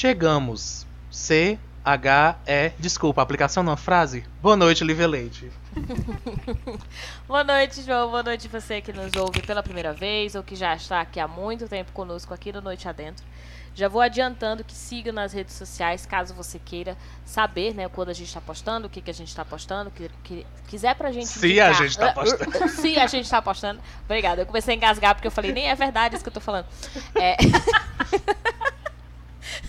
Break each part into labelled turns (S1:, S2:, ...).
S1: chegamos. C H E. Desculpa, aplicação não, frase. Boa noite, Lívia Leite.
S2: Boa noite, João. Boa noite você que nos ouve pela primeira vez ou que já está aqui há muito tempo conosco aqui no Noite Adentro. Já vou adiantando que siga nas redes sociais, caso você queira saber, né, quando a gente está postando, o que, que a gente está postando, que, que quiser pra gente
S1: Se indicar, a gente está postando.
S2: Se a gente está postando. Obrigada. Eu comecei a engasgar porque eu falei, nem é verdade isso que eu tô falando. É...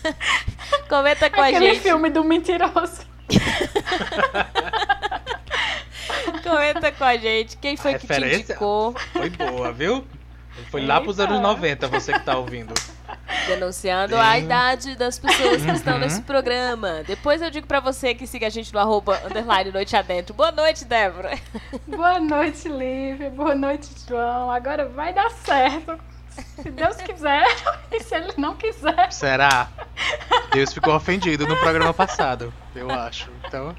S2: Comenta com
S3: Aquele
S2: a gente.
S3: Aquele filme do mentiroso.
S2: Comenta com a gente. Quem foi que te indicou?
S1: Foi boa, viu? Foi lá pros anos 90, você que tá ouvindo.
S2: Denunciando Sim. a idade das pessoas que estão nesse uhum. programa. Depois eu digo para você que siga a gente no arroba underline noite adentro. Boa noite, Débora.
S3: Boa noite, Lívia. Boa noite, João. Agora vai dar certo. Se Deus quiser, e se ele não quiser.
S1: Será? Deus ficou ofendido no programa passado, eu acho. Então.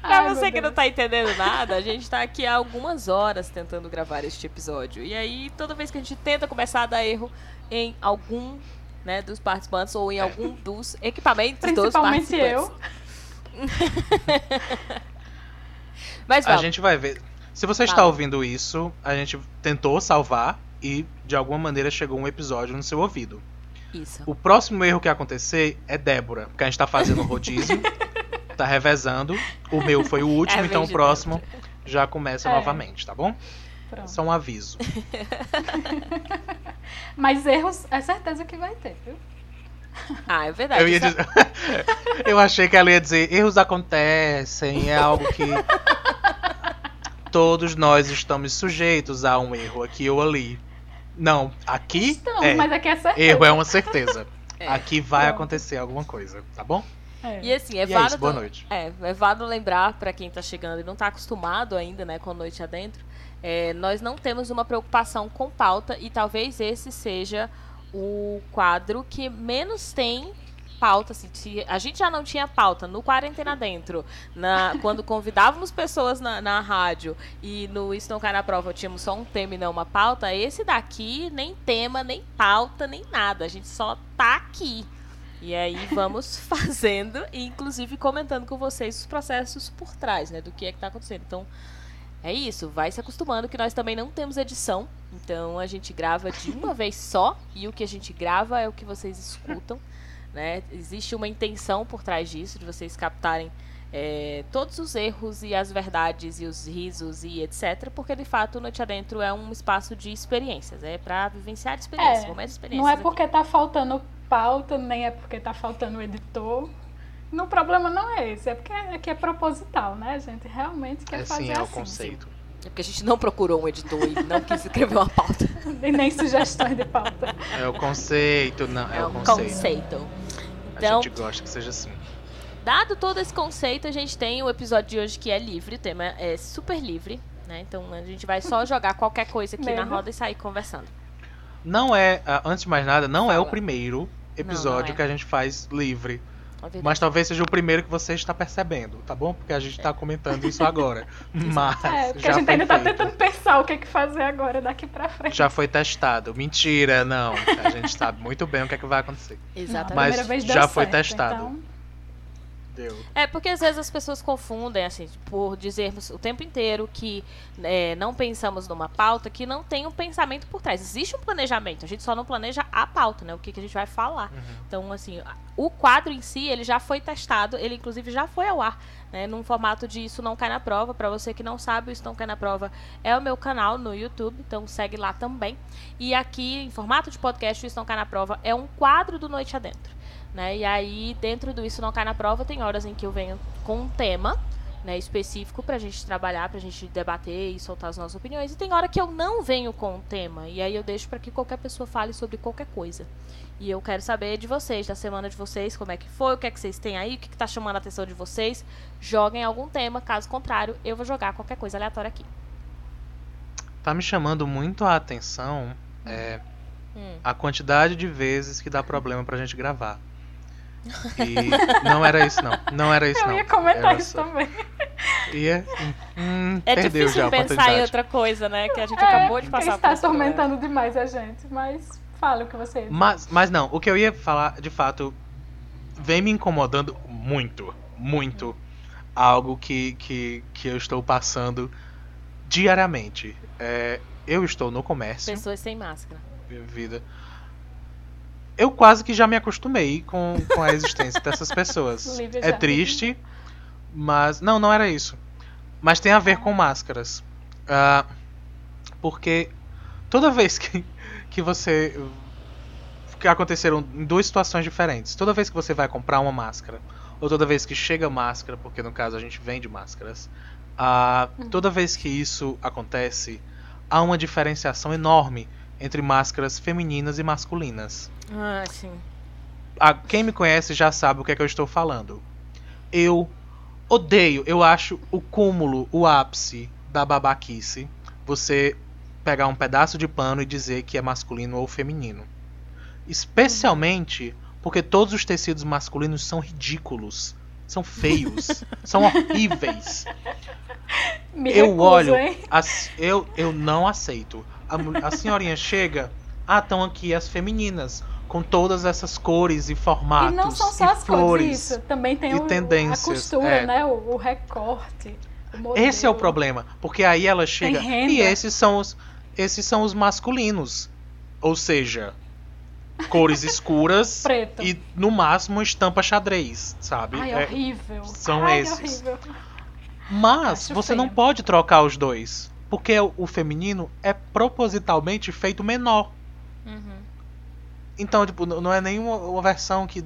S2: Pra Ai, você que não tá entendendo nada, a gente tá aqui há algumas horas tentando gravar este episódio. E aí, toda vez que a gente tenta começar a dar erro em algum né, dos participantes ou em algum dos equipamentos dos participantes. eu. Mas
S1: A gente vai ver. Se você está ouvindo isso, a gente tentou salvar e de alguma maneira chegou um episódio no seu ouvido.
S2: Isso.
S1: O próximo erro que acontecer é Débora, porque a gente tá fazendo rodízio, tá revezando. O meu foi o último, é então o próximo já começa é. novamente, tá bom? Pronto. Só um aviso.
S3: Mas erros é certeza que vai ter, viu?
S2: Ah, é verdade.
S1: Eu, ia dizer... eu achei que ela ia dizer: erros acontecem, é algo que todos nós estamos sujeitos a um erro aqui ou ali. Não, aqui. Estamos, é,
S3: mas aqui é certeza.
S1: Erro é uma certeza. É, aqui vai pronto. acontecer alguma coisa, tá bom?
S2: É. E assim, é,
S1: e
S2: válido. É isso,
S1: boa noite.
S2: É, é válido lembrar para quem tá chegando e não tá acostumado ainda, né, com a noite adentro. É, nós não temos uma preocupação com pauta e talvez esse seja o quadro que menos tem pauta, assim, se a gente já não tinha pauta no Quarentena Dentro, na, quando convidávamos pessoas na, na rádio e no Isso Não Cai na Prova tínhamos só um tema e não uma pauta, esse daqui nem tema, nem pauta, nem nada. A gente só tá aqui. E aí vamos fazendo e inclusive comentando com vocês os processos por trás, né, do que é que tá acontecendo. Então, é isso, vai se acostumando que nós também não temos edição. Então a gente grava de uma vez só e o que a gente grava é o que vocês escutam. Né? Existe uma intenção por trás disso, de vocês captarem é, todos os erros e as verdades e os risos e etc. Porque de fato o Noite Adentro é um espaço de experiências, é para vivenciar experiências, é, momentos experiências.
S3: Não é porque aqui. tá faltando pauta, nem é porque tá faltando editor. No problema não é esse, é porque aqui é proposital, né, a gente? Realmente quer é, fazer sim, é
S1: assim.
S3: o
S1: conceito.
S2: É porque a gente não procurou um editor e não quis escrever uma pauta.
S3: e nem sugestões de pauta.
S1: É o conceito, não, é, é o conceito. conceito. Então, a gente gosta que seja assim.
S2: Dado todo esse conceito, a gente tem o episódio de hoje que é livre, o tema é super livre, né? Então a gente vai só jogar qualquer coisa aqui na roda e sair conversando.
S1: Não é, ah, antes de mais nada, não Fala. é o primeiro episódio não, não é. que a gente faz livre. É Mas talvez seja o primeiro que você está percebendo, tá bom? Porque a gente está comentando isso agora. Mas. É, porque
S3: a gente ainda
S1: está
S3: tentando pensar o que é que fazer agora daqui pra frente.
S1: Já foi testado. Mentira, não. A gente sabe muito bem o que é que vai acontecer.
S2: Exatamente.
S1: Mas já foi certo, testado. Então...
S2: Deu. É, porque às vezes as pessoas confundem, assim, por dizermos o tempo inteiro que é, não pensamos numa pauta, que não tem um pensamento por trás. Existe um planejamento, a gente só não planeja a pauta, né? O que, que a gente vai falar. Uhum. Então, assim, o quadro em si, ele já foi testado, ele inclusive já foi ao ar, né? Num formato de Isso Não Cai na Prova. Para você que não sabe, o Isso Não Cai na Prova é o meu canal no YouTube, então segue lá também. E aqui, em formato de podcast, o Isso Não Cai na Prova é um quadro do Noite Adentro. Né? E aí, dentro do Isso Não Cai na Prova, tem horas em que eu venho com um tema né, específico para a gente trabalhar, para a gente debater e soltar as nossas opiniões. E tem hora que eu não venho com um tema, e aí eu deixo para que qualquer pessoa fale sobre qualquer coisa. E eu quero saber de vocês, da semana de vocês, como é que foi, o que é que vocês têm aí, o que está chamando a atenção de vocês. Joguem algum tema, caso contrário, eu vou jogar qualquer coisa aleatória aqui.
S1: Tá me chamando muito a atenção é, hum. a quantidade de vezes que dá problema pra gente gravar. E não era isso, não. Não era isso,
S3: eu
S1: não.
S3: Eu ia comentar era isso só... também.
S1: Ia, hum,
S2: é difícil pensar em outra coisa, né? Que a gente é, acabou de passar
S3: está atormentando demais a gente, mas fala o que você
S1: mas, mas não, o que eu ia falar, de fato, vem me incomodando muito, muito. Algo que, que, que eu estou passando diariamente. É, eu estou no comércio.
S2: Pessoas sem máscara.
S1: Minha vida. Eu quase que já me acostumei com, com a existência dessas pessoas. é triste, mas. Não, não era isso. Mas tem a ver com máscaras. Uh, porque toda vez que, que você. que aconteceram em duas situações diferentes. Toda vez que você vai comprar uma máscara, ou toda vez que chega máscara, porque no caso a gente vende máscaras, uh, toda vez que isso acontece, há uma diferenciação enorme entre máscaras femininas e masculinas.
S2: Ah, sim.
S1: A, quem me conhece já sabe o que é que eu estou falando. Eu odeio, eu acho o cúmulo, o ápice da babaquice você pegar um pedaço de pano e dizer que é masculino ou feminino. Especialmente porque todos os tecidos masculinos são ridículos, são feios, são horríveis.
S3: Me eu recuso, olho,
S1: as, eu, eu não aceito. A, a senhorinha chega, ah, estão aqui as femininas com todas essas cores e formatos e não são só as flores cores, isso.
S3: também tem o, tendências, a costura, é. né, o, o recorte.
S1: O Esse é o problema, porque aí ela chega e esses são os esses são os masculinos, ou seja, cores escuras
S3: Preto.
S1: e no máximo estampa xadrez, sabe?
S3: Ai, é horrível.
S1: São
S3: Ai,
S1: esses. Horrível. Mas Acho você feio. não pode trocar os dois, porque o feminino é propositalmente feito menor.
S2: Uhum.
S1: Então, tipo, não é nenhuma versão que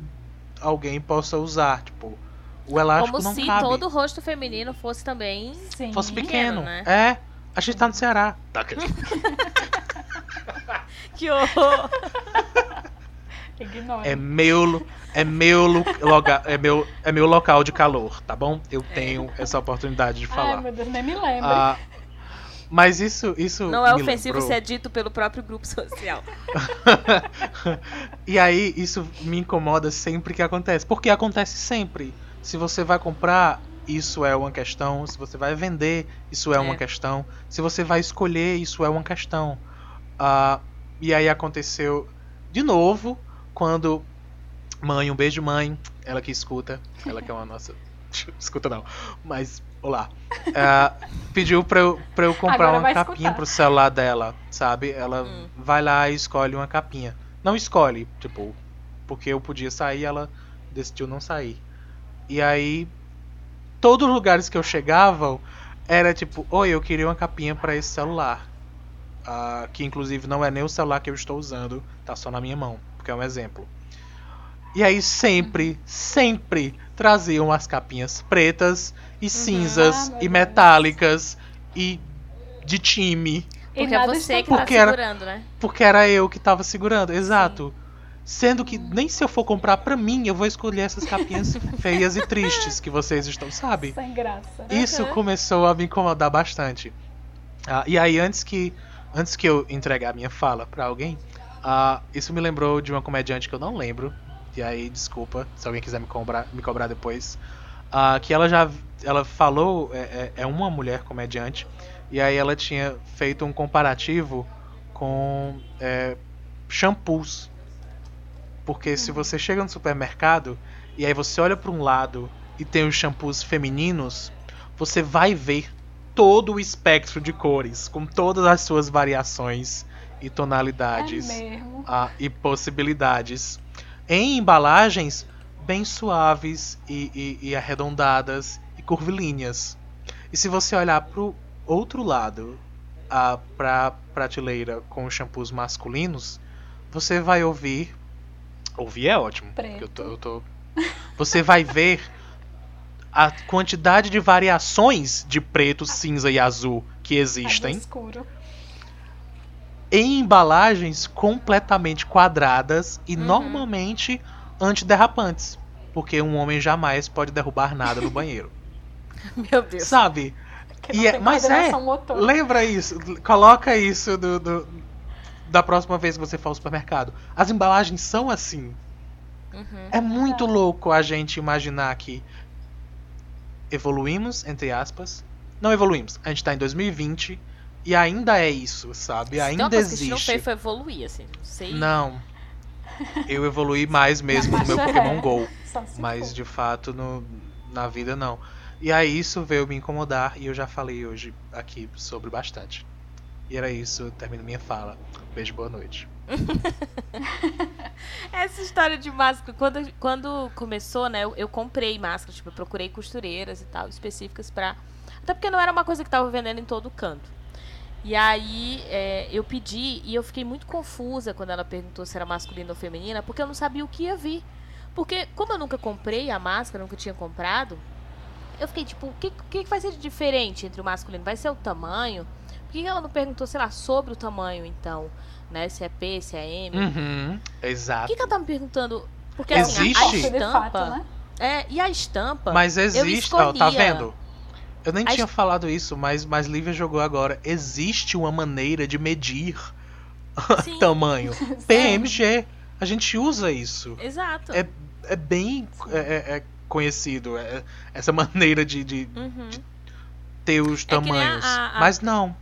S1: alguém possa usar, tipo, o elástico
S2: Como
S1: não
S2: se
S1: cabe.
S2: todo rosto feminino fosse também
S3: Sim.
S1: fosse pequeno,
S2: né?
S1: É. A gente tá no Ceará.
S2: Tá. que horror.
S3: Ignora.
S1: É meu é meu loga, é meu é meu local de calor, tá bom? Eu é. tenho essa oportunidade de falar.
S3: Ai, meu Deus, nem me lembro. Ah,
S1: mas isso, isso
S2: não é ofensivo lembrou... se é dito pelo próprio grupo social.
S1: e aí isso me incomoda sempre que acontece, porque acontece sempre. Se você vai comprar, isso é uma questão. Se você vai vender, isso é, é. uma questão. Se você vai escolher, isso é uma questão. Uh, e aí aconteceu de novo quando mãe, um beijo mãe, ela que escuta, ela que é uma nossa escuta não, mas olá. Uh, pediu pra eu, pra eu comprar Agora uma capinha escutar. pro celular dela, sabe? Ela hum. vai lá e escolhe uma capinha. Não escolhe, tipo, porque eu podia sair, ela decidiu não sair. E aí, todos os lugares que eu chegava era tipo, oi, eu queria uma capinha para esse celular. Uh, que inclusive não é nem o celular que eu estou usando, tá só na minha mão, porque é um exemplo. E aí sempre, sempre traziam as capinhas pretas e uhum. cinzas ah, e metálicas e de time.
S2: Porque é você que tá porque tá segurando,
S1: era,
S2: né?
S1: Porque era eu que tava segurando, exato. Sim. Sendo que nem se eu for comprar para mim, eu vou escolher essas capinhas feias e tristes que vocês estão, sabe?
S3: Sem graça.
S1: Isso uhum. começou a me incomodar bastante. Ah, e aí, antes que, antes que eu entregar a minha fala para alguém, ah, isso me lembrou de uma comediante que eu não lembro. E aí, desculpa, se alguém quiser me cobrar, me cobrar depois. Ah, que ela já ela falou, é, é, é uma mulher comediante, e aí ela tinha feito um comparativo com é, shampoos porque se você chega no supermercado e aí você olha para um lado e tem os shampoos femininos, você vai ver todo o espectro de cores, com todas as suas variações e tonalidades
S3: é
S1: ah, e possibilidades. Em embalagens bem suaves e, e, e arredondadas e curvilíneas. E se você olhar para o outro lado, para a prateleira com os shampoos masculinos, você vai ouvir Ouvir é ótimo. Eu tô, eu tô... Você vai ver a quantidade de variações de preto, cinza e azul que existem.
S3: escuro.
S1: Em embalagens completamente quadradas e uhum. normalmente antiderrapantes. Porque um homem jamais pode derrubar nada no banheiro.
S2: Meu Deus.
S1: Sabe?
S3: E é, mas é.
S1: Motor. Lembra isso. Coloca isso do, do, da próxima vez que você for ao supermercado. As embalagens são assim.
S2: Uhum.
S1: É muito louco a gente imaginar que evoluímos, entre aspas. Não evoluímos. A gente tá em 2020 e ainda é isso, sabe? Ainda então, existe.
S2: Que a gente não fez foi evoluir, assim. Não sei.
S1: Não. eu evolui mais mesmo no meu Pokémon GO. Mas de fato no, na vida não. E aí isso veio me incomodar e eu já falei hoje aqui sobre bastante. E era isso, termino minha fala. Beijo, boa noite.
S2: Essa história de máscara, quando, quando começou, né, eu, eu comprei máscara, tipo, eu procurei costureiras e tal, específicas pra. Até porque não era uma coisa que tava vendendo em todo canto. E aí é, eu pedi e eu fiquei muito confusa quando ela perguntou se era masculina ou feminina, porque eu não sabia o que ia vir. Porque, como eu nunca comprei a máscara, nunca tinha comprado, eu fiquei tipo, o que, que vai ser de diferente entre o masculino? Vai ser o tamanho? Por que ela não perguntou, sei lá, sobre o tamanho, então? Né? Se é P, se é M?
S1: Uhum, exato.
S2: Por que, que ela tá me perguntando? Porque existe? assim, a, a estampa. Fato, né? É, e a estampa.
S1: Mas existe, ó, tá vendo? Eu nem a tinha falado isso, mas, mas Lívia jogou agora. Existe uma maneira de medir tamanho. PMG. A gente usa isso.
S2: Exato.
S1: É, é bem é, é, é conhecido é, essa maneira de, de, uhum. de ter os é tamanhos. A, a, Mas não.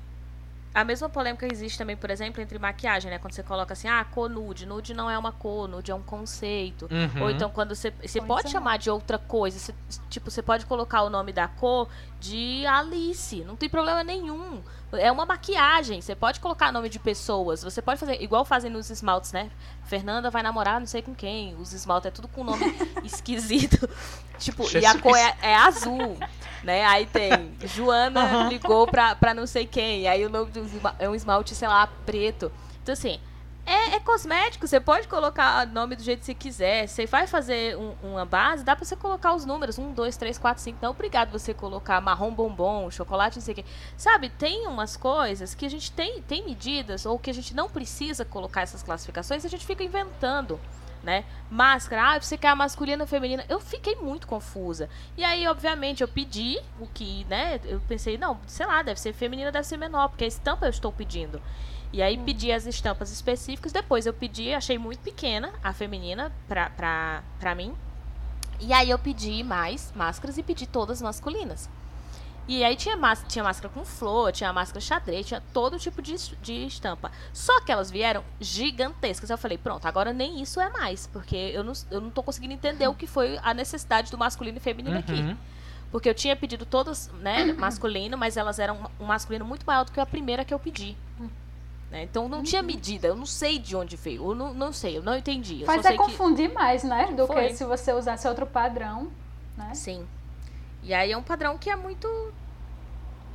S2: A mesma polêmica existe também, por exemplo, entre maquiagem, né? Quando você coloca assim, ah, cor nude. Nude não é uma cor, nude é um conceito. Uhum. Ou então quando você. Você pode chamar de outra coisa. Você, tipo, você pode colocar o nome da cor de Alice. Não tem problema nenhum. É uma maquiagem. Você pode colocar nome de pessoas. Você pode fazer, igual fazem nos esmaltes, né? Fernanda vai namorar não sei com quem. Os esmaltes é tudo com nome esquisito. tipo, Jesus. e a cor é, é azul né? Aí tem Joana uhum. ligou pra, pra não sei quem, aí o nome do é um esmalte, sei lá, preto. Então, assim, é, é, cosmético, você pode colocar o nome do jeito que você quiser. Você vai fazer um, uma base, dá pra você colocar os números: 1, 2, 3, 4, 5. Não é obrigado você colocar marrom bombom, chocolate, não sei o quê. Sabe, tem umas coisas que a gente tem, tem medidas, ou que a gente não precisa colocar essas classificações, a gente fica inventando né? Máscara, ah, você quer a masculina ou feminina? Eu fiquei muito confusa. E aí, obviamente, eu pedi o que, né? Eu pensei, não, sei lá, deve ser feminina, deve ser menor, porque a estampa eu estou pedindo. E aí hum. pedi as estampas específicas, depois eu pedi, achei muito pequena a feminina pra, pra, pra mim. E aí eu pedi mais máscaras e pedi todas masculinas. E aí tinha, máscara, tinha máscara com flor, tinha máscara xadrez, tinha todo tipo de, de estampa. Só que elas vieram gigantescas. Eu falei, pronto, agora nem isso é mais. Porque eu não, eu não tô conseguindo entender o que foi a necessidade do masculino e feminino uhum. aqui. Porque eu tinha pedido todas, né, masculino, mas elas eram um masculino muito maior do que a primeira que eu pedi. Né? Então não tinha medida, eu não sei de onde veio, eu não, não sei, eu não entendi. Eu
S3: Faz é confundir que... mais, né? Do Foi. que se você usasse outro padrão, né?
S2: Sim. E aí é um padrão que é muito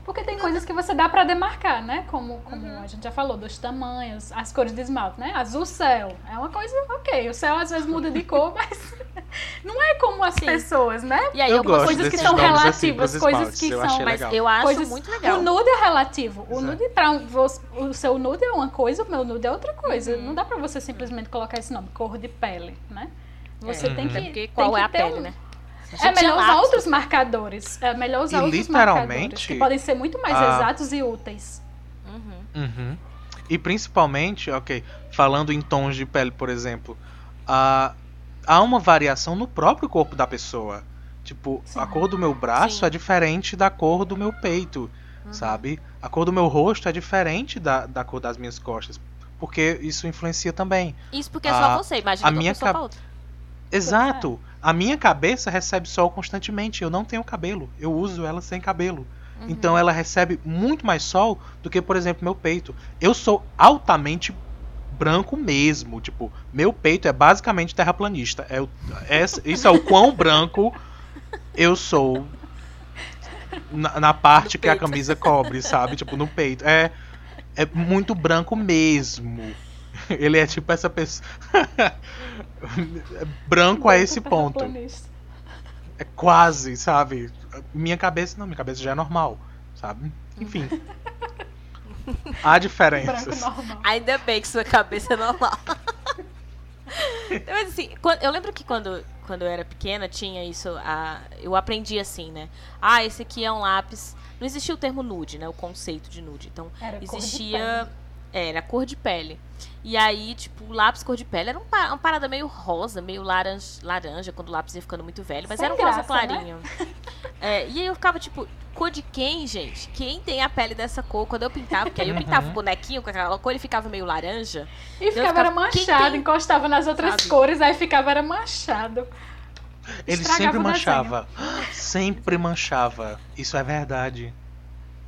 S3: porque tem coisas que você dá para demarcar, né? Como, como uhum. a gente já falou, dos tamanhos, as cores de esmalte, né? Azul céu. É uma coisa, ok. O céu às vezes muda de cor, mas não é como as Sim. pessoas, né?
S1: E aí, eu gosto coisas que são assim relativas, assim, coisas que são.
S2: Mas eu acho
S3: coisas,
S2: muito legal.
S3: O nude é relativo. O nude pra o seu nude é uma coisa, o meu nude é outra coisa. Uhum. Não dá para você simplesmente colocar esse nome, cor de pele, né? Você é. tem que. É porque
S2: qual
S3: tem
S2: é
S3: a
S2: pele, um... né?
S3: É melhor usar outros marcadores. É melhor usar e outros marcadores. Que podem ser muito mais a... exatos e úteis.
S1: Uhum. Uhum. E principalmente, ok, falando em tons de pele, por exemplo, a, há uma variação no próprio corpo da pessoa. Tipo, Sim. a cor do meu braço Sim. é diferente da cor do meu peito, uhum. sabe? A cor do meu rosto é diferente da, da cor das minhas costas. Porque isso influencia também.
S2: Isso porque é só você, imagina a minha pessoa ca... outra.
S1: Exato. A minha cabeça recebe sol constantemente. Eu não tenho cabelo. Eu uso ela sem cabelo. Uhum. Então ela recebe muito mais sol do que, por exemplo, meu peito. Eu sou altamente branco mesmo. Tipo, meu peito é basicamente terraplanista. É, é, isso é o quão branco eu sou na, na parte que a camisa cobre, sabe? Tipo, no peito. É, é muito branco mesmo. Ele é tipo essa pessoa. branco a esse ponto. É quase, sabe? Minha cabeça não, minha cabeça já é normal, sabe? Enfim. Há diferenças.
S2: Ainda bem que sua cabeça é normal. Mas assim, eu lembro que quando, quando eu era pequena tinha isso, a, eu aprendi assim, né? Ah, esse aqui é um lápis. Não existia o termo nude, né? O conceito de nude. Então, era existia. É, era cor de pele. E aí, tipo, o lápis cor de pele era uma parada meio rosa, meio laranja, laranja quando o lápis ia ficando muito velho, mas Sem era um graça, rosa né? clarinho. Né? É, e aí eu ficava, tipo, cor de quem, gente? Quem tem a pele dessa cor? Quando eu pintava, porque aí eu pintava o bonequinho com aquela cor, ele ficava meio laranja.
S3: E ficava, ficava era manchado, tem... encostava nas outras Sabe? cores, aí ficava era manchado.
S1: Ele sempre manchava. Sempre manchava. Isso é verdade.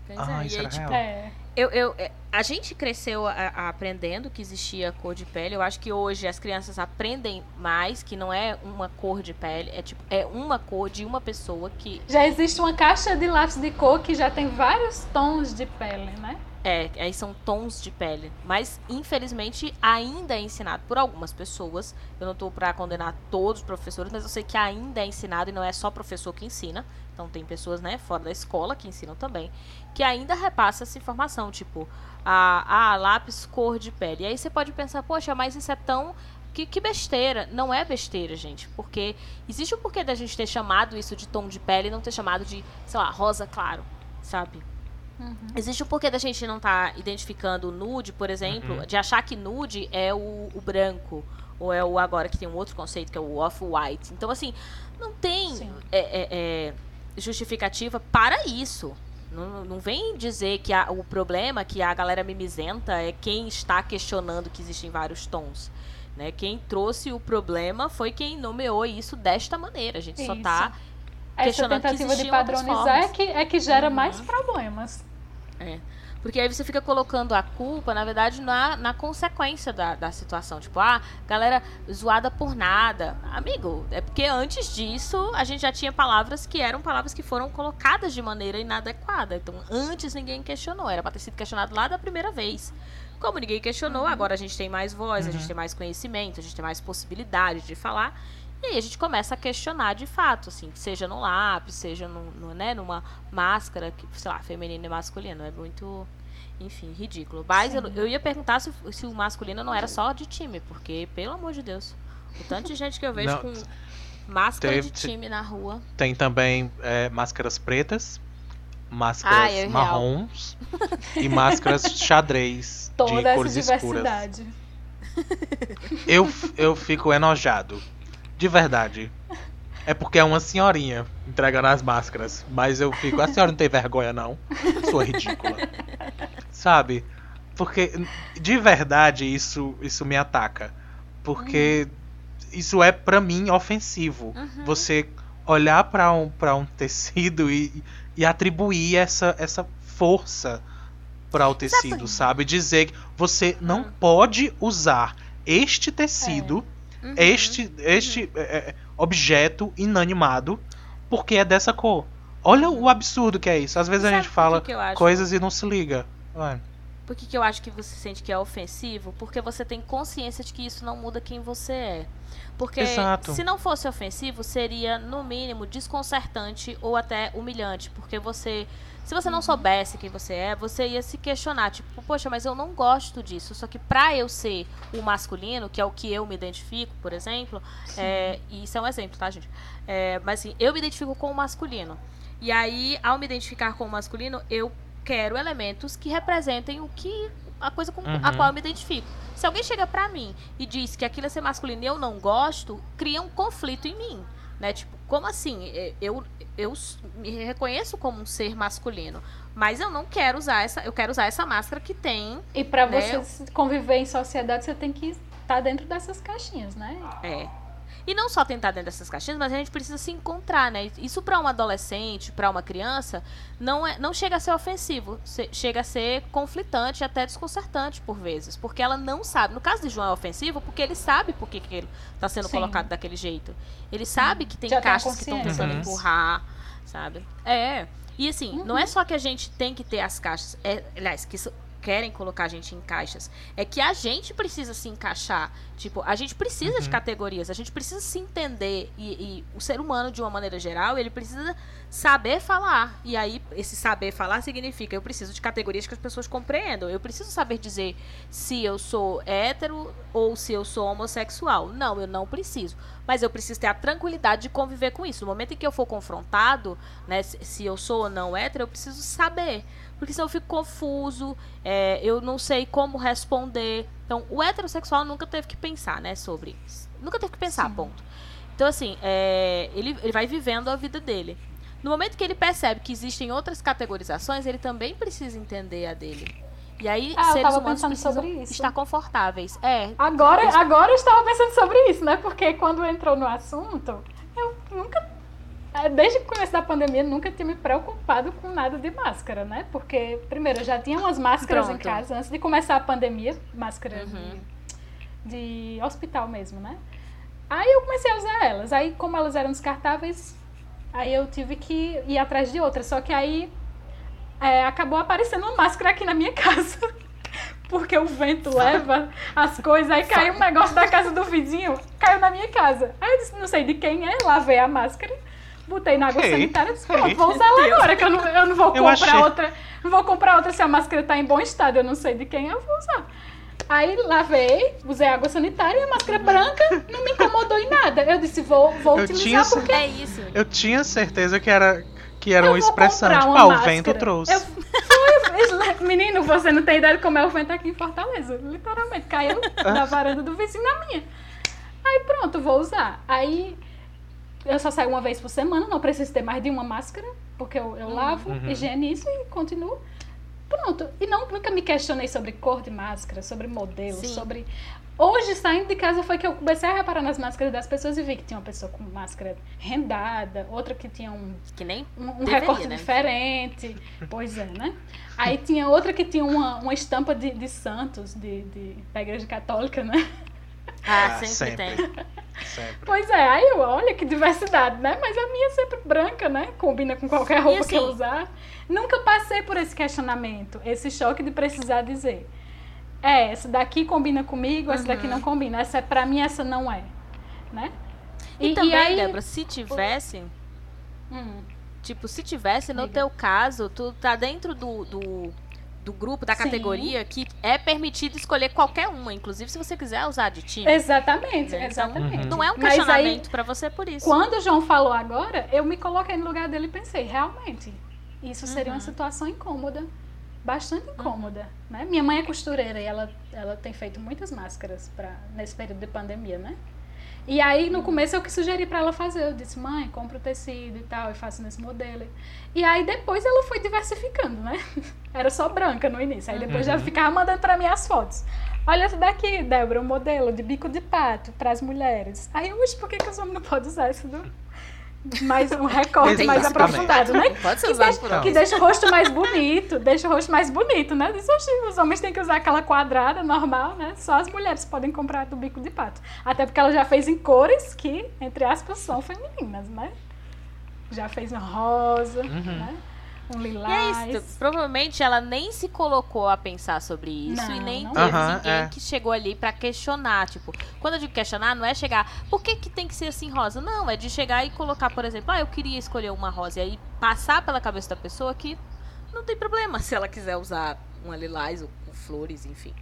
S2: Pois ah, é, isso era tipo, real. É. Eu, eu, é, a gente cresceu a, a aprendendo que existia cor de pele. Eu acho que hoje as crianças aprendem mais que não é uma cor de pele, é tipo é uma cor de uma pessoa que
S3: já existe uma caixa de lápis de cor que já tem vários tons de pele, né?
S2: É, aí são tons de pele. Mas, infelizmente, ainda é ensinado por algumas pessoas. Eu não estou para condenar todos os professores, mas eu sei que ainda é ensinado e não é só professor que ensina. Então, tem pessoas, né, fora da escola que ensinam também, que ainda repassa essa informação, tipo, a, a lápis cor de pele. E aí você pode pensar, poxa, mas isso é tão que, que, besteira. Não é besteira, gente. Porque existe o porquê da gente ter chamado isso de tom de pele e não ter chamado de, sei lá, rosa claro, sabe? Uhum. Existe o porquê da gente não estar tá identificando o nude, por exemplo, uhum. de achar que nude é o, o, branco. Ou é o agora que tem um outro conceito que é o off-white. Então, assim, não tem é, é, é, justificativa para isso. Não, não vem dizer que a, o problema que a galera mimizenta é quem está questionando que existem vários tons. Né? Quem trouxe o problema foi quem nomeou isso desta maneira. A gente isso. só está
S3: essa tentativa de padronizar é que, é que gera uhum. mais problemas.
S2: É. Porque aí você fica colocando a culpa, na verdade, na, na consequência da, da situação. Tipo, ah, galera zoada por nada. Amigo, é porque antes disso a gente já tinha palavras que eram palavras que foram colocadas de maneira inadequada. Então, antes ninguém questionou. Era pra ter sido questionado lá da primeira vez. Como ninguém questionou, uhum. agora a gente tem mais voz, uhum. a gente uhum. tem mais conhecimento, a gente tem mais possibilidade de falar. E aí a gente começa a questionar de fato, assim, seja no lápis, seja no, no, né, numa máscara, que, sei lá, feminino e masculino. É muito, enfim, ridículo. Mas eu, eu, ia perguntar se, se, o masculino não era só de time, porque, pelo amor de Deus, o tanto de gente que eu vejo não, com máscara tem, de time na rua.
S1: Tem também é, máscaras pretas, máscaras ah, é marrons e máscaras xadrez Toda de cores essa diversidade. escuras. Eu, eu fico enojado de verdade. É porque é uma senhorinha entregando as máscaras. Mas eu fico, a senhora não tem vergonha, não? Sua ridícula. Sabe? Porque de verdade isso, isso me ataca. Porque uhum. isso é para mim ofensivo. Uhum. Você olhar para um, pra um tecido e, e atribuir essa, essa força para o tecido, sabe? Dizer que você não uhum. pode usar este tecido. É uhum, este, este. É, é, objeto inanimado porque é dessa cor. Olha o absurdo que é isso. Às vezes a gente fala que que coisas e não se liga.
S2: Por que, que eu acho que você sente que é ofensivo? Porque você tem consciência de que isso não muda quem você é. Porque Exato. se não fosse ofensivo, seria, no mínimo, desconcertante ou até humilhante. Porque você se você não soubesse quem você é, você ia se questionar, tipo, poxa, mas eu não gosto disso. Só que pra eu ser o masculino, que é o que eu me identifico, por exemplo, é, e isso é um exemplo, tá, gente? É, mas assim, eu me identifico com o masculino. E aí, ao me identificar com o masculino, eu quero elementos que representem o que a coisa com uhum. a qual eu me identifico. Se alguém chega pra mim e diz que aquilo é ser masculino e eu não gosto, cria um conflito em mim. Né? Tipo, como assim? Eu, eu me reconheço como um ser masculino, mas eu não quero usar essa, eu quero usar essa máscara que tem.
S3: E para né? você conviver em sociedade, você tem que estar tá dentro dessas caixinhas, né?
S2: É. E não só tentar dentro dessas caixinhas, mas a gente precisa se encontrar, né? Isso para um adolescente, para uma criança, não, é, não chega a ser ofensivo. chega a ser conflitante, até desconcertante por vezes. Porque ela não sabe. No caso de João é ofensivo porque ele sabe por que, que ele está sendo Sim. colocado daquele jeito. Ele sabe que tem Já caixas que estão tentando uhum. empurrar, sabe? É. E assim, uhum. não é só que a gente tem que ter as caixas. É, aliás, que isso, querem colocar a gente em caixas. É que a gente precisa se encaixar. Tipo, a gente precisa uhum. de categorias, a gente precisa se entender. E, e, o ser humano, de uma maneira geral, ele precisa saber falar. E aí, esse saber falar significa eu preciso de categorias que as pessoas compreendam. Eu preciso saber dizer se eu sou hétero ou se eu sou homossexual. Não, eu não preciso. Mas eu preciso ter a tranquilidade de conviver com isso. No momento em que eu for confrontado, né, se eu sou ou não hétero, eu preciso saber porque senão eu fico confuso, é, eu não sei como responder. Então, o heterossexual nunca teve que pensar, né, sobre isso. Nunca teve que pensar, Sim. ponto. Então, assim, é, ele, ele vai vivendo a vida dele. No momento que ele percebe que existem outras categorizações, ele também precisa entender a dele. E aí,
S3: ah,
S2: seres humanos
S3: isso.
S2: estar confortáveis. É.
S3: Agora, agora eu estava pensando sobre isso, né? Porque quando entrou no assunto, eu nunca desde o começo da pandemia, nunca tinha me preocupado com nada de máscara, né? Porque, primeiro, eu já tinha umas máscaras Pronto. em casa antes de começar a pandemia, máscara uhum. de, de hospital mesmo, né? Aí eu comecei a usar elas. Aí, como elas eram descartáveis, aí eu tive que ir atrás de outras. Só que aí é, acabou aparecendo uma máscara aqui na minha casa. Porque o vento leva as coisas, aí caiu um negócio da casa do vizinho, caiu na minha casa. Aí eu disse, não sei de quem é, lavei a máscara, botei na água sanitária e disse, pronto, vou usar ela agora, que eu não, eu não vou comprar achei... outra. Não vou comprar outra se a máscara tá em bom estado, eu não sei de quem, eu vou usar. Aí lavei, usei água sanitária e a máscara branca não me incomodou em nada. Eu disse, vou, vou utilizar tinha, porque.
S2: É isso.
S1: Eu tinha certeza que era que era uma expressão, tipo, ah, o vento trouxe. Eu,
S3: menino, você não tem ideia de como é o vento aqui em Fortaleza. Literalmente, caiu da varanda do vizinho na minha. Aí pronto, vou usar. Aí eu só saio uma vez por semana, não preciso ter mais de uma máscara, porque eu, eu lavo, uhum. higienizo e continuo. Pronto. E não, nunca me questionei sobre cor de máscara, sobre modelo, Sim. sobre Hoje, saindo de casa, foi que eu comecei a reparar nas máscaras das pessoas e vi que tinha uma pessoa com máscara rendada, outra que tinha um,
S2: que nem
S3: um, um deveria, recorte né? diferente. Pois é, né? Aí tinha outra que tinha uma, uma estampa de, de santos de, de, da igreja católica, né?
S2: Ah, ah sempre, sempre, tem.
S3: Sempre. Pois é, aí eu, olha que diversidade, né? Mas a minha é sempre branca, né? Combina com qualquer roupa assim, que eu assim usar. Nunca passei por esse questionamento, esse choque de precisar dizer é, essa daqui combina comigo, essa uhum. daqui não combina. Essa é pra mim, essa não é. Né?
S2: E, e também, e aí, Débora, se tivesse. Hum. Tipo, se tivesse, no Liga. teu caso, tu tá dentro do, do, do grupo, da Sim. categoria, que é permitido escolher qualquer uma, inclusive se você quiser usar de time.
S3: Exatamente, né? exatamente. Então,
S2: não é um questionamento para você por isso.
S3: Quando o João falou agora, eu me coloquei no lugar dele e pensei, realmente, isso seria uhum. uma situação incômoda bastante incômoda, uhum. né? Minha mãe é costureira e ela, ela tem feito muitas máscaras pra, nesse período de pandemia, né? E aí, no começo, eu que sugeri para ela fazer. Eu disse, mãe, compra o tecido e tal, e faço nesse modelo. E aí, depois, ela foi diversificando, né? Era só branca no início. Aí, depois, uhum. já ficava mandando para mim as fotos. Olha essa daqui, Débora, um modelo de bico de pato para as mulheres. Aí, eu, por que, que os homens não podem usar isso do, mais um recorte mais aprofundado, né?
S2: Pode ser
S3: que
S2: usado
S3: deixa, Que deixa o rosto mais bonito, deixa o rosto mais bonito, né? Diz, os homens têm que usar aquela quadrada normal, né? Só as mulheres podem comprar do bico de pato. Até porque ela já fez em cores que, entre aspas, são femininas, né? Já fez em rosa, uhum. né? Um lilás.
S2: E é isso. Provavelmente ela nem se colocou a pensar sobre isso não, e nem teve uhum, ninguém é. que chegou ali para questionar. Tipo, quando eu digo questionar, não é chegar, por que, que tem que ser assim rosa? Não, é de chegar e colocar, por exemplo, ah, eu queria escolher uma rosa e aí passar pela cabeça da pessoa que não tem problema se ela quiser usar uma lilás ou com flores, enfim.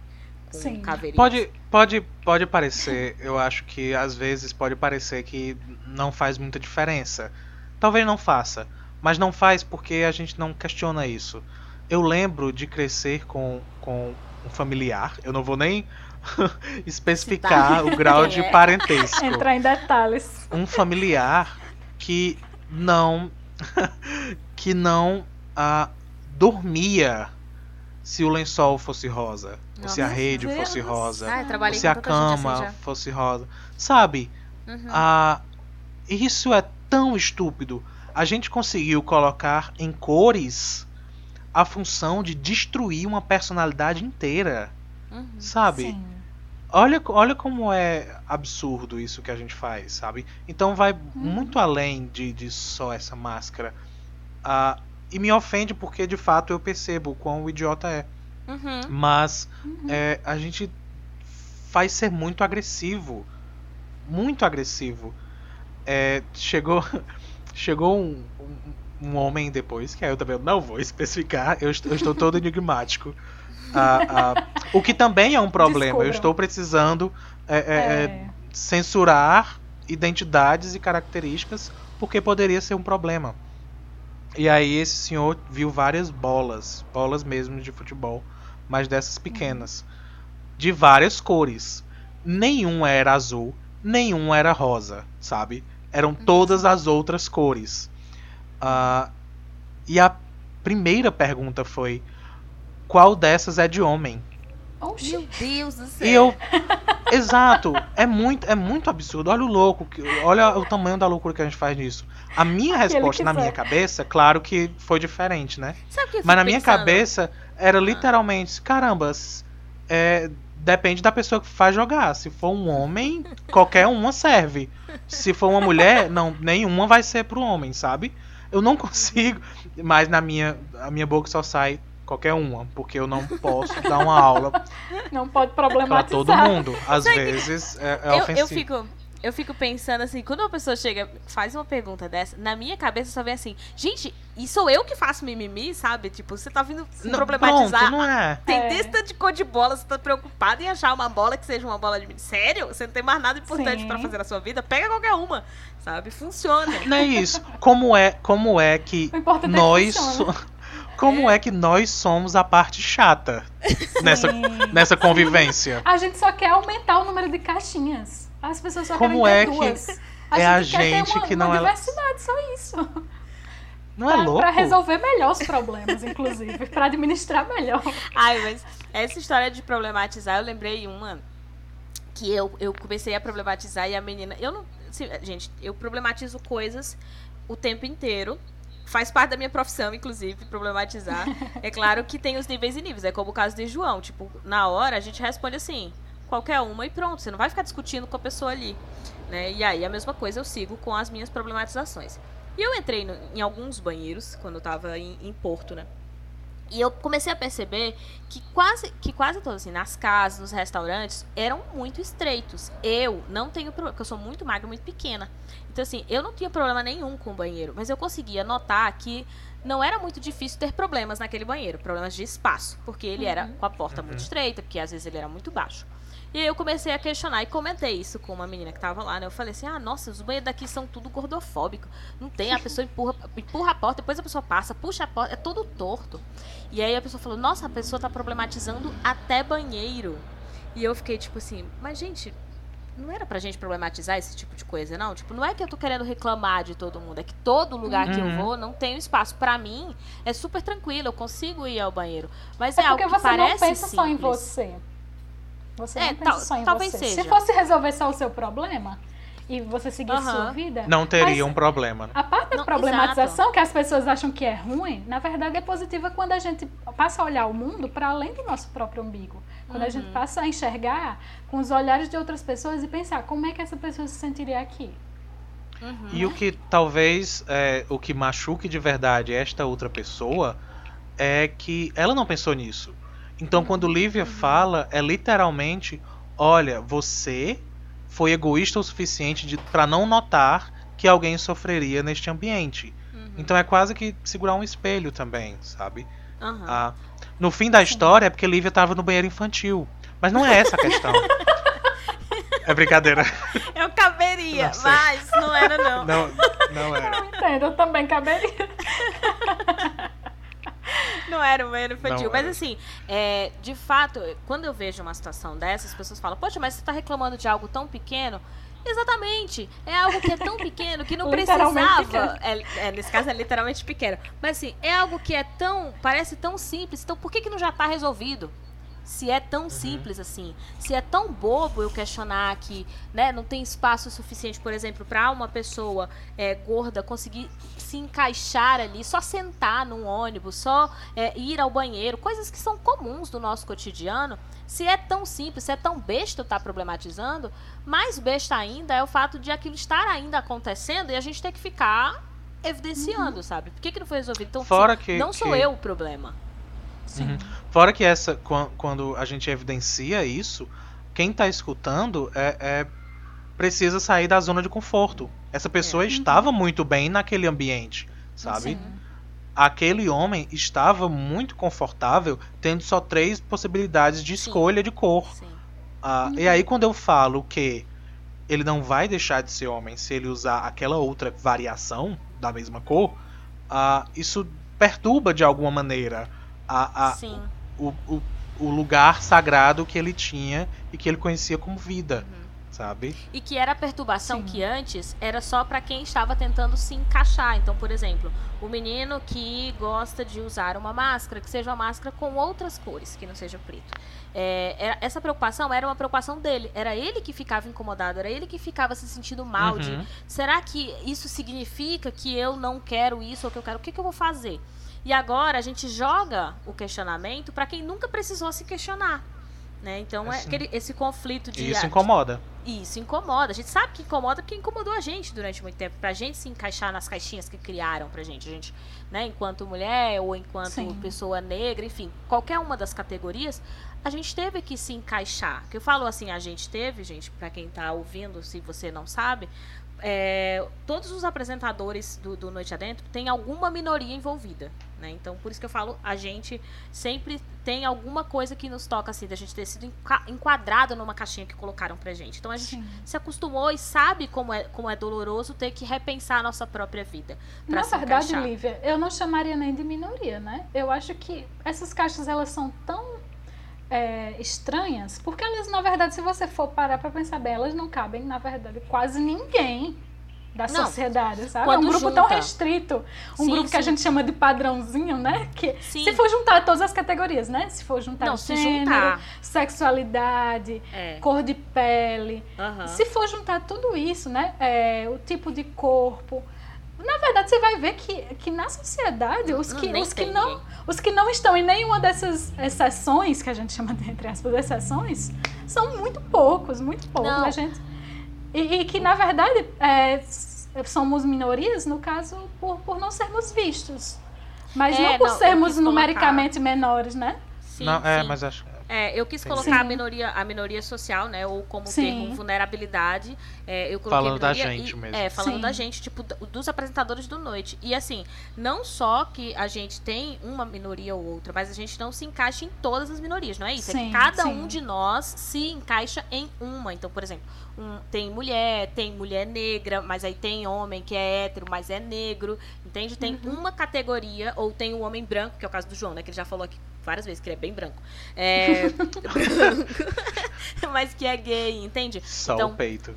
S2: Com Sim.
S1: Pode, pode, pode parecer, eu acho que às vezes pode parecer que não faz muita diferença. Talvez não faça. Mas não faz porque a gente não questiona isso. Eu lembro de crescer com, com um familiar, eu não vou nem especificar o grau de é. parentesco.
S3: Entrar em detalhes.
S1: Um familiar que não que não ah, dormia se o lençol fosse rosa, ou se a rede Deus. fosse rosa,
S2: ah,
S1: se a cama assim fosse rosa. Sabe? Uhum. Ah, isso é tão estúpido a gente conseguiu colocar em cores a função de destruir uma personalidade inteira. Uhum, sabe? Sim. Olha, olha como é absurdo isso que a gente faz, sabe? Então vai uhum. muito além de, de só essa máscara. Uh, e me ofende porque de fato eu percebo o quão idiota é. Uhum. Mas uhum. é, a gente faz ser muito agressivo. Muito agressivo. É, chegou. Chegou um, um, um, homem depois, que aí eu também não vou especificar, eu, eu estou todo enigmático. Ah, ah, o que também é um problema. Eu estou precisando é, é, é. é. censurar identidades e características porque poderia ser um problema. E aí esse senhor viu várias bolas, bolas mesmo de futebol, mas dessas pequenas, de várias cores. Nenhum era azul, nenhum era rosa, sabe? Eram todas as outras cores. Uh, e a primeira pergunta foi: qual dessas é de homem?
S2: Oxi. Meu Deus do céu.
S1: E eu. Exato. É muito, é muito absurdo. Olha o louco. Olha o tamanho da loucura que a gente faz nisso. A minha resposta na minha cabeça, claro que foi diferente, né?
S2: Sabe que
S1: Mas na
S2: minha
S1: cabeça era literalmente: caramba, é, depende da pessoa que faz jogar. Se for um homem, qualquer uma serve. Se for uma mulher, não, nenhuma vai ser pro homem, sabe? Eu não consigo, mas na minha a minha boca só sai qualquer uma, porque eu não posso dar uma aula.
S3: Não pode problematizar.
S1: Pra todo mundo. Às vezes é, é
S2: eu,
S1: ofensivo.
S2: Eu fico, eu fico pensando assim, quando uma pessoa chega, faz uma pergunta dessa, na minha cabeça só vem assim, gente, e sou eu que faço mimimi, sabe? Tipo, você tá vindo não, problematizar.
S1: Pronto, não é.
S2: Tem é. desse de cor de bola, você tá preocupado em achar uma bola que seja uma bola de mim. Sério? Você não tem mais nada importante para fazer na sua vida? Pega qualquer uma, sabe? Funciona.
S1: Não é isso. Como é, como é que é nós como é. é. que nós somos a parte chata nessa, nessa convivência?
S3: A gente só quer aumentar o número de caixinhas. As pessoas só
S1: como
S3: querem
S1: é
S3: duas.
S1: Que a é gente a gente uma, que não
S3: uma
S1: é.
S3: diversidade, só isso.
S1: Não é pra, é louco?
S3: Pra resolver melhor os problemas, inclusive. pra administrar melhor.
S2: Ai, mas essa história de problematizar, eu lembrei uma que eu, eu comecei a problematizar e a menina. Eu não. Assim, gente, eu problematizo coisas o tempo inteiro faz parte da minha profissão, inclusive, problematizar. É claro que tem os níveis e níveis. É como o caso de João. Tipo, na hora a gente responde assim, qualquer uma e pronto. Você não vai ficar discutindo com a pessoa ali. Né? E aí a mesma coisa eu sigo com as minhas problematizações. E eu entrei no, em alguns banheiros quando eu tava em, em Porto, né? E eu comecei a perceber que quase, que quase todos, assim, nas casas, nos restaurantes, eram muito estreitos. Eu não tenho problema, porque eu sou muito magra, muito pequena. Então, assim, eu não tinha problema nenhum com o banheiro, mas eu conseguia notar que não era muito difícil ter problemas naquele banheiro, problemas de espaço, porque ele uhum. era com a porta muito uhum. estreita, porque às vezes ele era muito baixo. E aí eu comecei a questionar e comentei isso com uma menina que tava lá, né? Eu falei assim: ah, nossa, os banheiros daqui são tudo gordofóbicos. Não tem, a pessoa empurra, empurra a porta, depois a pessoa passa, puxa a porta, é todo torto. E aí a pessoa falou: nossa, a pessoa tá problematizando até banheiro. E eu fiquei tipo assim: mas gente, não era pra gente problematizar esse tipo de coisa, não? Tipo, não é que eu tô querendo reclamar de todo mundo, é que todo lugar uhum. que eu uhum. vou não tem espaço. para mim, é super tranquilo, eu consigo ir ao banheiro. Mas é, é algo que parece
S3: você não pensa
S2: simples.
S3: só em você. Você é, não pensa só em talvez você. Seja. Se fosse resolver só o seu problema e você seguir uhum. sua vida.
S1: Não teria um problema. Né?
S3: A parte da
S2: não,
S3: problematização,
S2: exato.
S3: que as pessoas acham que é ruim, na verdade é positiva quando a gente passa a olhar o mundo para além do nosso próprio umbigo. Quando uhum. a gente uhum. passa a enxergar com os olhares de outras pessoas e pensar como é que essa pessoa se sentiria aqui.
S1: Uhum. E o que talvez é, o que machuque de verdade esta outra pessoa é que ela não pensou nisso. Então, quando Lívia uhum. fala, é literalmente: olha, você foi egoísta o suficiente para não notar que alguém sofreria neste ambiente. Uhum. Então, é quase que segurar um espelho também, sabe?
S2: Uhum.
S1: Ah, no fim da história é porque Lívia estava no banheiro infantil. Mas não é essa a questão. é brincadeira.
S2: Eu caberia, não mas não era não.
S1: Não, não era.
S3: Eu entendo, eu também caberia.
S2: Não era um banheiro infantil. mas assim, é, de fato, quando eu vejo uma situação dessa, as pessoas falam, poxa, mas você está reclamando de algo tão pequeno. Exatamente. É algo que é tão pequeno que não precisava. É, é, nesse caso é literalmente pequeno. Mas assim, é algo que é tão. Parece tão simples. Então por que, que não já está resolvido? Se é tão uhum. simples assim, se é tão bobo eu questionar que né, não tem espaço suficiente, por exemplo, para uma pessoa é, gorda conseguir se encaixar ali, só sentar num ônibus, só é, ir ao banheiro, coisas que são comuns do nosso cotidiano. Se é tão simples, se é tão besta estar tá problematizando, mais besta ainda é o fato de aquilo estar ainda acontecendo e a gente ter que ficar evidenciando, uhum. sabe? Por que, que não foi resolvido? Então,
S1: Fora que,
S2: não sou
S1: que...
S2: eu o problema.
S1: Uhum. Fora que essa, quando a gente evidencia isso, quem está escutando é, é, precisa sair da zona de conforto. Essa pessoa é. estava muito bem naquele ambiente, sabe? Sim. Aquele homem estava muito confortável, tendo só três possibilidades de escolha Sim. de cor. Ah, uhum. E aí, quando eu falo que ele não vai deixar de ser homem se ele usar aquela outra variação da mesma cor, ah, isso perturba de alguma maneira a, a o, o, o, lugar sagrado que ele tinha e que ele conhecia como vida. Uhum. sabe?
S2: E que era a perturbação Sim. que antes era só para quem estava tentando se encaixar. Então, por exemplo, o menino que gosta de usar uma máscara, que seja uma máscara com outras cores, que não seja preto. É, essa preocupação era uma preocupação dele. Era ele que ficava incomodado, era ele que ficava se sentindo mal. Uhum. De, será que isso significa que eu não quero isso ou que eu quero? O que, que eu vou fazer? E agora a gente joga o questionamento para quem nunca precisou se questionar. Né? Então é, é aquele, esse conflito de.
S1: Isso incomoda.
S2: Isso incomoda. A gente sabe que incomoda porque incomodou a gente durante muito tempo. Pra gente se encaixar nas caixinhas que criaram pra gente. A gente, né, enquanto mulher ou enquanto Sim. pessoa negra, enfim, qualquer uma das categorias, a gente teve que se encaixar. Que eu falo assim, a gente teve, gente, para quem tá ouvindo, se você não sabe, é, todos os apresentadores do, do Noite Adentro têm alguma minoria envolvida. Né? Então, por isso que eu falo, a gente sempre tem alguma coisa que nos toca, assim, da gente ter sido enquadrado numa caixinha que colocaram pra gente. Então, a gente Sim. se acostumou e sabe como é, como é doloroso ter que repensar a nossa própria vida.
S3: Na verdade, encaixar. Lívia, eu não chamaria nem de minoria, né? Eu acho que essas caixas, elas são tão é, estranhas, porque elas, na verdade, se você for parar para pensar bem, elas não cabem, na verdade, quase ninguém da não, sociedade, sabe? É um grupo junta. tão restrito, um sim, grupo que a gente chama de padrãozinho, né? Que sim. se for juntar todas as categorias, né? Se for juntar não, gênero, juntar. sexualidade, é. cor de pele, se for juntar tudo isso, né? É, o tipo de corpo, na verdade, você vai ver que, que na sociedade, os que, os, que não, os que não estão em nenhuma dessas exceções, que a gente chama de, entre aspas, exceções, são muito poucos, muito poucos. A gente, e, e, que, na verdade, é, somos minorias, no caso, por, por não sermos vistos. Mas é, não por não, sermos numericamente menores, né?
S1: Sim, não, é, mas acho
S2: é, eu quis colocar a minoria, a minoria social, né? Ou como Sim. termo vulnerabilidade. É, eu coloquei
S1: falando da gente e, mesmo.
S2: É, falando Sim. da gente, tipo, dos apresentadores do noite. E assim, não só que a gente tem uma minoria ou outra, mas a gente não se encaixa em todas as minorias, não é isso? Sim, é que cada um de nós se encaixa em uma. Então, por exemplo, um, tem mulher, tem mulher negra, mas aí tem homem que é hétero, mas é negro, entende? Tem uhum. uma categoria, ou tem o homem branco, que é o caso do João, né? Que ele já falou aqui várias vezes que ele é bem branco. É, branco, mas que é gay, entende?
S1: Só então, o peito.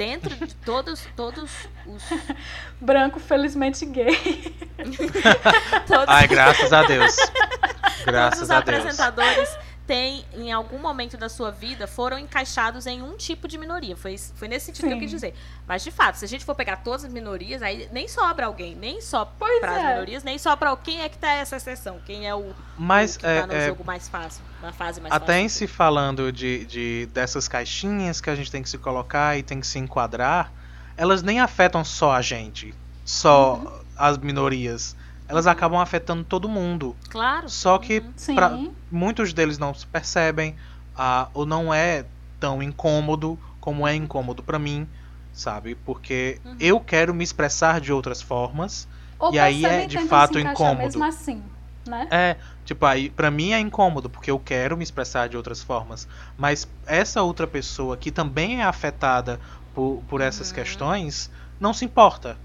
S2: Dentro de todos, todos os.
S3: Branco, felizmente gay.
S1: todos... Ai, graças a Deus. Graças
S2: todos os
S1: a
S2: apresentadores tem, em algum momento da sua vida, foram encaixados em um tipo de minoria. Foi, foi nesse sentido Sim. que eu quis dizer. Mas, de fato, se a gente for pegar todas as minorias, aí nem sobra alguém. Nem só para as é. minorias, nem só para quem é que tá essa exceção. Quem é o,
S1: Mas,
S2: o que tá é,
S1: no é,
S2: jogo mais fácil, na fase mais
S1: até
S2: fácil.
S1: Até em se falando de, de, dessas caixinhas que a gente tem que se colocar e tem que se enquadrar, elas nem afetam só a gente. Só uhum. as minorias elas acabam afetando todo mundo.
S2: Claro.
S1: Só que uhum. pra, muitos deles não se percebem, ah, ou não é tão incômodo como é incômodo para mim, sabe? Porque uhum. eu quero me expressar de outras formas ou e aí é de fato incômodo.
S3: Mesmo assim, né?
S1: É, tipo, aí para mim é incômodo porque eu quero me expressar de outras formas, mas essa outra pessoa que também é afetada por, por essas uhum. questões não se importa.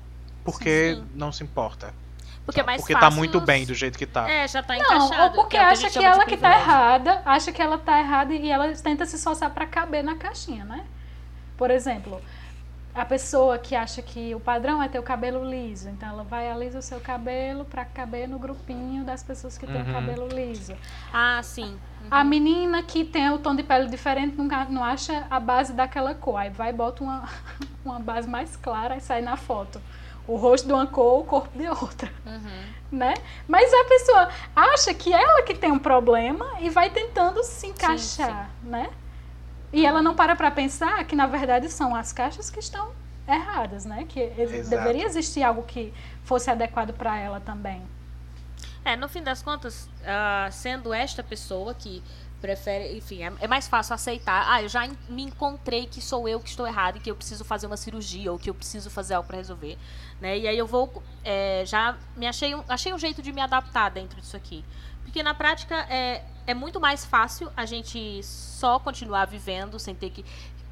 S1: Porque sim, sim. não se importa.
S2: Porque é mais
S1: Porque
S2: fácil
S1: tá muito nos... bem do jeito que tá.
S2: É, já tá encaixado.
S3: Não, ou porque que é acha que ela que tá errada, acha que ela tá errada e ela tenta se esforçar para caber na caixinha, né? Por exemplo, a pessoa que acha que o padrão é ter o cabelo liso, então ela vai alisa o seu cabelo para caber no grupinho das pessoas que uhum. têm o uhum. cabelo liso.
S2: Ah, sim. Uhum.
S3: A menina que tem o tom de pele diferente não, não acha a base daquela cor, aí vai e bota uma, uma base mais clara e sai na foto o rosto de uma cor, o corpo de outra. Uhum. Né? Mas a pessoa acha que ela que tem um problema e vai tentando se encaixar, sim, sim. né? E ela não para para pensar que na verdade são as caixas que estão erradas, né? Que Exato. deveria existir algo que fosse adequado para ela também.
S2: É, no fim das contas, uh, sendo esta pessoa que prefere, enfim, é, é, mais fácil aceitar. Ah, eu já me encontrei que sou eu que estou errado e que eu preciso fazer uma cirurgia ou que eu preciso fazer algo para resolver, né? E aí eu vou, é, já me achei um, achei um jeito de me adaptar dentro disso aqui, porque na prática é é muito mais fácil a gente só continuar vivendo sem ter que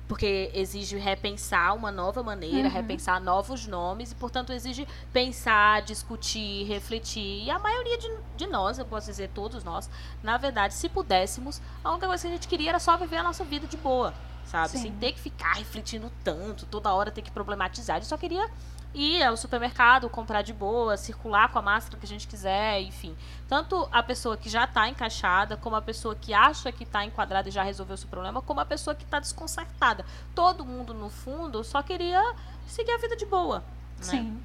S2: porque exige repensar uma nova maneira, uhum. repensar novos nomes e, portanto, exige pensar, discutir, refletir. E a maioria de, de, nós, eu posso dizer todos nós, na verdade, se pudéssemos, a única coisa que a gente queria era só viver a nossa vida de boa. sabe? Sim. Sem ter que ficar refletindo tanto, toda hora ter que problematizar. Ele só queria ir ao supermercado, comprar de boa, circular com a máscara que a gente quiser, enfim. Tanto a pessoa que já está encaixada, como a pessoa que acha que está enquadrada e já resolveu o seu problema, como a pessoa que está desconcertada. Todo mundo, no fundo, só queria seguir a vida de boa. Né?
S3: Sim.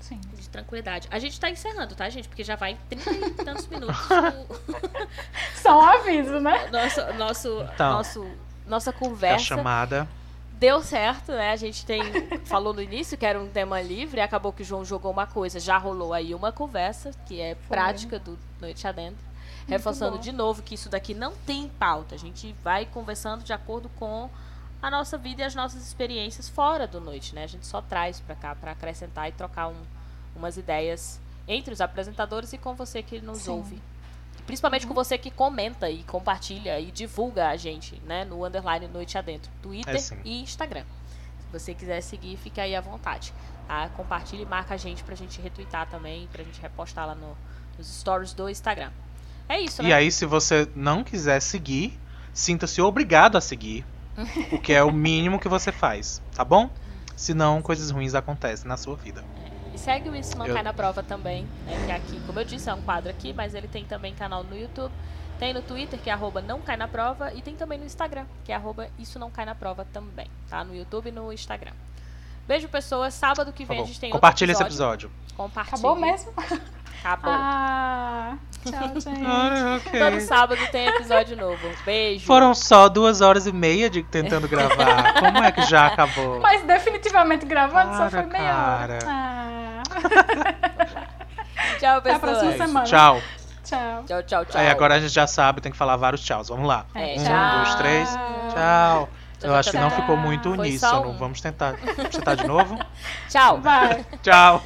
S3: Sim.
S2: De tranquilidade. A gente está encerrando, tá, gente? Porque já vai 30 e tantos minutos.
S3: Só um aviso, né?
S2: Nosso, nosso, então, nosso, nossa conversa. A
S1: chamada
S2: deu certo, né? A gente tem falou no início que era um tema livre, acabou que o João jogou uma coisa, já rolou aí uma conversa que é Foi. prática do Noite Adentro, reforçando de novo que isso daqui não tem pauta. A gente vai conversando de acordo com a nossa vida e as nossas experiências fora do Noite, né? A gente só traz para cá para acrescentar e trocar um, umas ideias entre os apresentadores e com você que nos Sim. ouve. Principalmente com você que comenta e compartilha e divulga a gente, né? No underline Noite Adentro, Twitter é e Instagram. Se você quiser seguir, fique aí à vontade. Tá? Compartilhe e marca a gente pra gente retweetar também, pra gente repostar lá no, nos stories do Instagram. É isso, né?
S1: E aí, se você não quiser seguir, sinta-se obrigado a seguir. o que é o mínimo que você faz, tá bom? Senão, coisas ruins acontecem na sua vida.
S2: E segue o Isso Não eu... Cai na Prova também, né, que é aqui, como eu disse, é um quadro aqui, mas ele tem também canal no YouTube, tem no Twitter, que é arroba não cai na prova, e tem também no Instagram, que é arroba isso não cai na prova também, tá? No YouTube e no Instagram. Beijo, pessoas. Sábado que vem a gente tem
S1: Compartilha esse episódio.
S2: Compartilha.
S3: Acabou mesmo?
S2: Acabou.
S3: Ah, tchau, gente. ah,
S2: okay. Todo sábado tem episódio novo. Beijo.
S1: Foram só duas horas e meia de tentando gravar. Como é que já acabou?
S3: Mas definitivamente gravando só foi meia cara. hora. Ah.
S2: tchau, pessoal. Até a
S3: próxima semana.
S1: Tchau.
S3: Tchau.
S2: Tchau, tchau, tchau.
S1: Aí agora a gente já sabe, tem que falar vários tchauz. Vamos lá.
S2: É,
S1: um,
S2: tchau.
S1: dois, três. Tchau. Eu acho que não ficou muito uníssono. Um. Vamos tentar. Você tá de novo?
S2: Tchau.
S3: Vai.
S1: Tchau.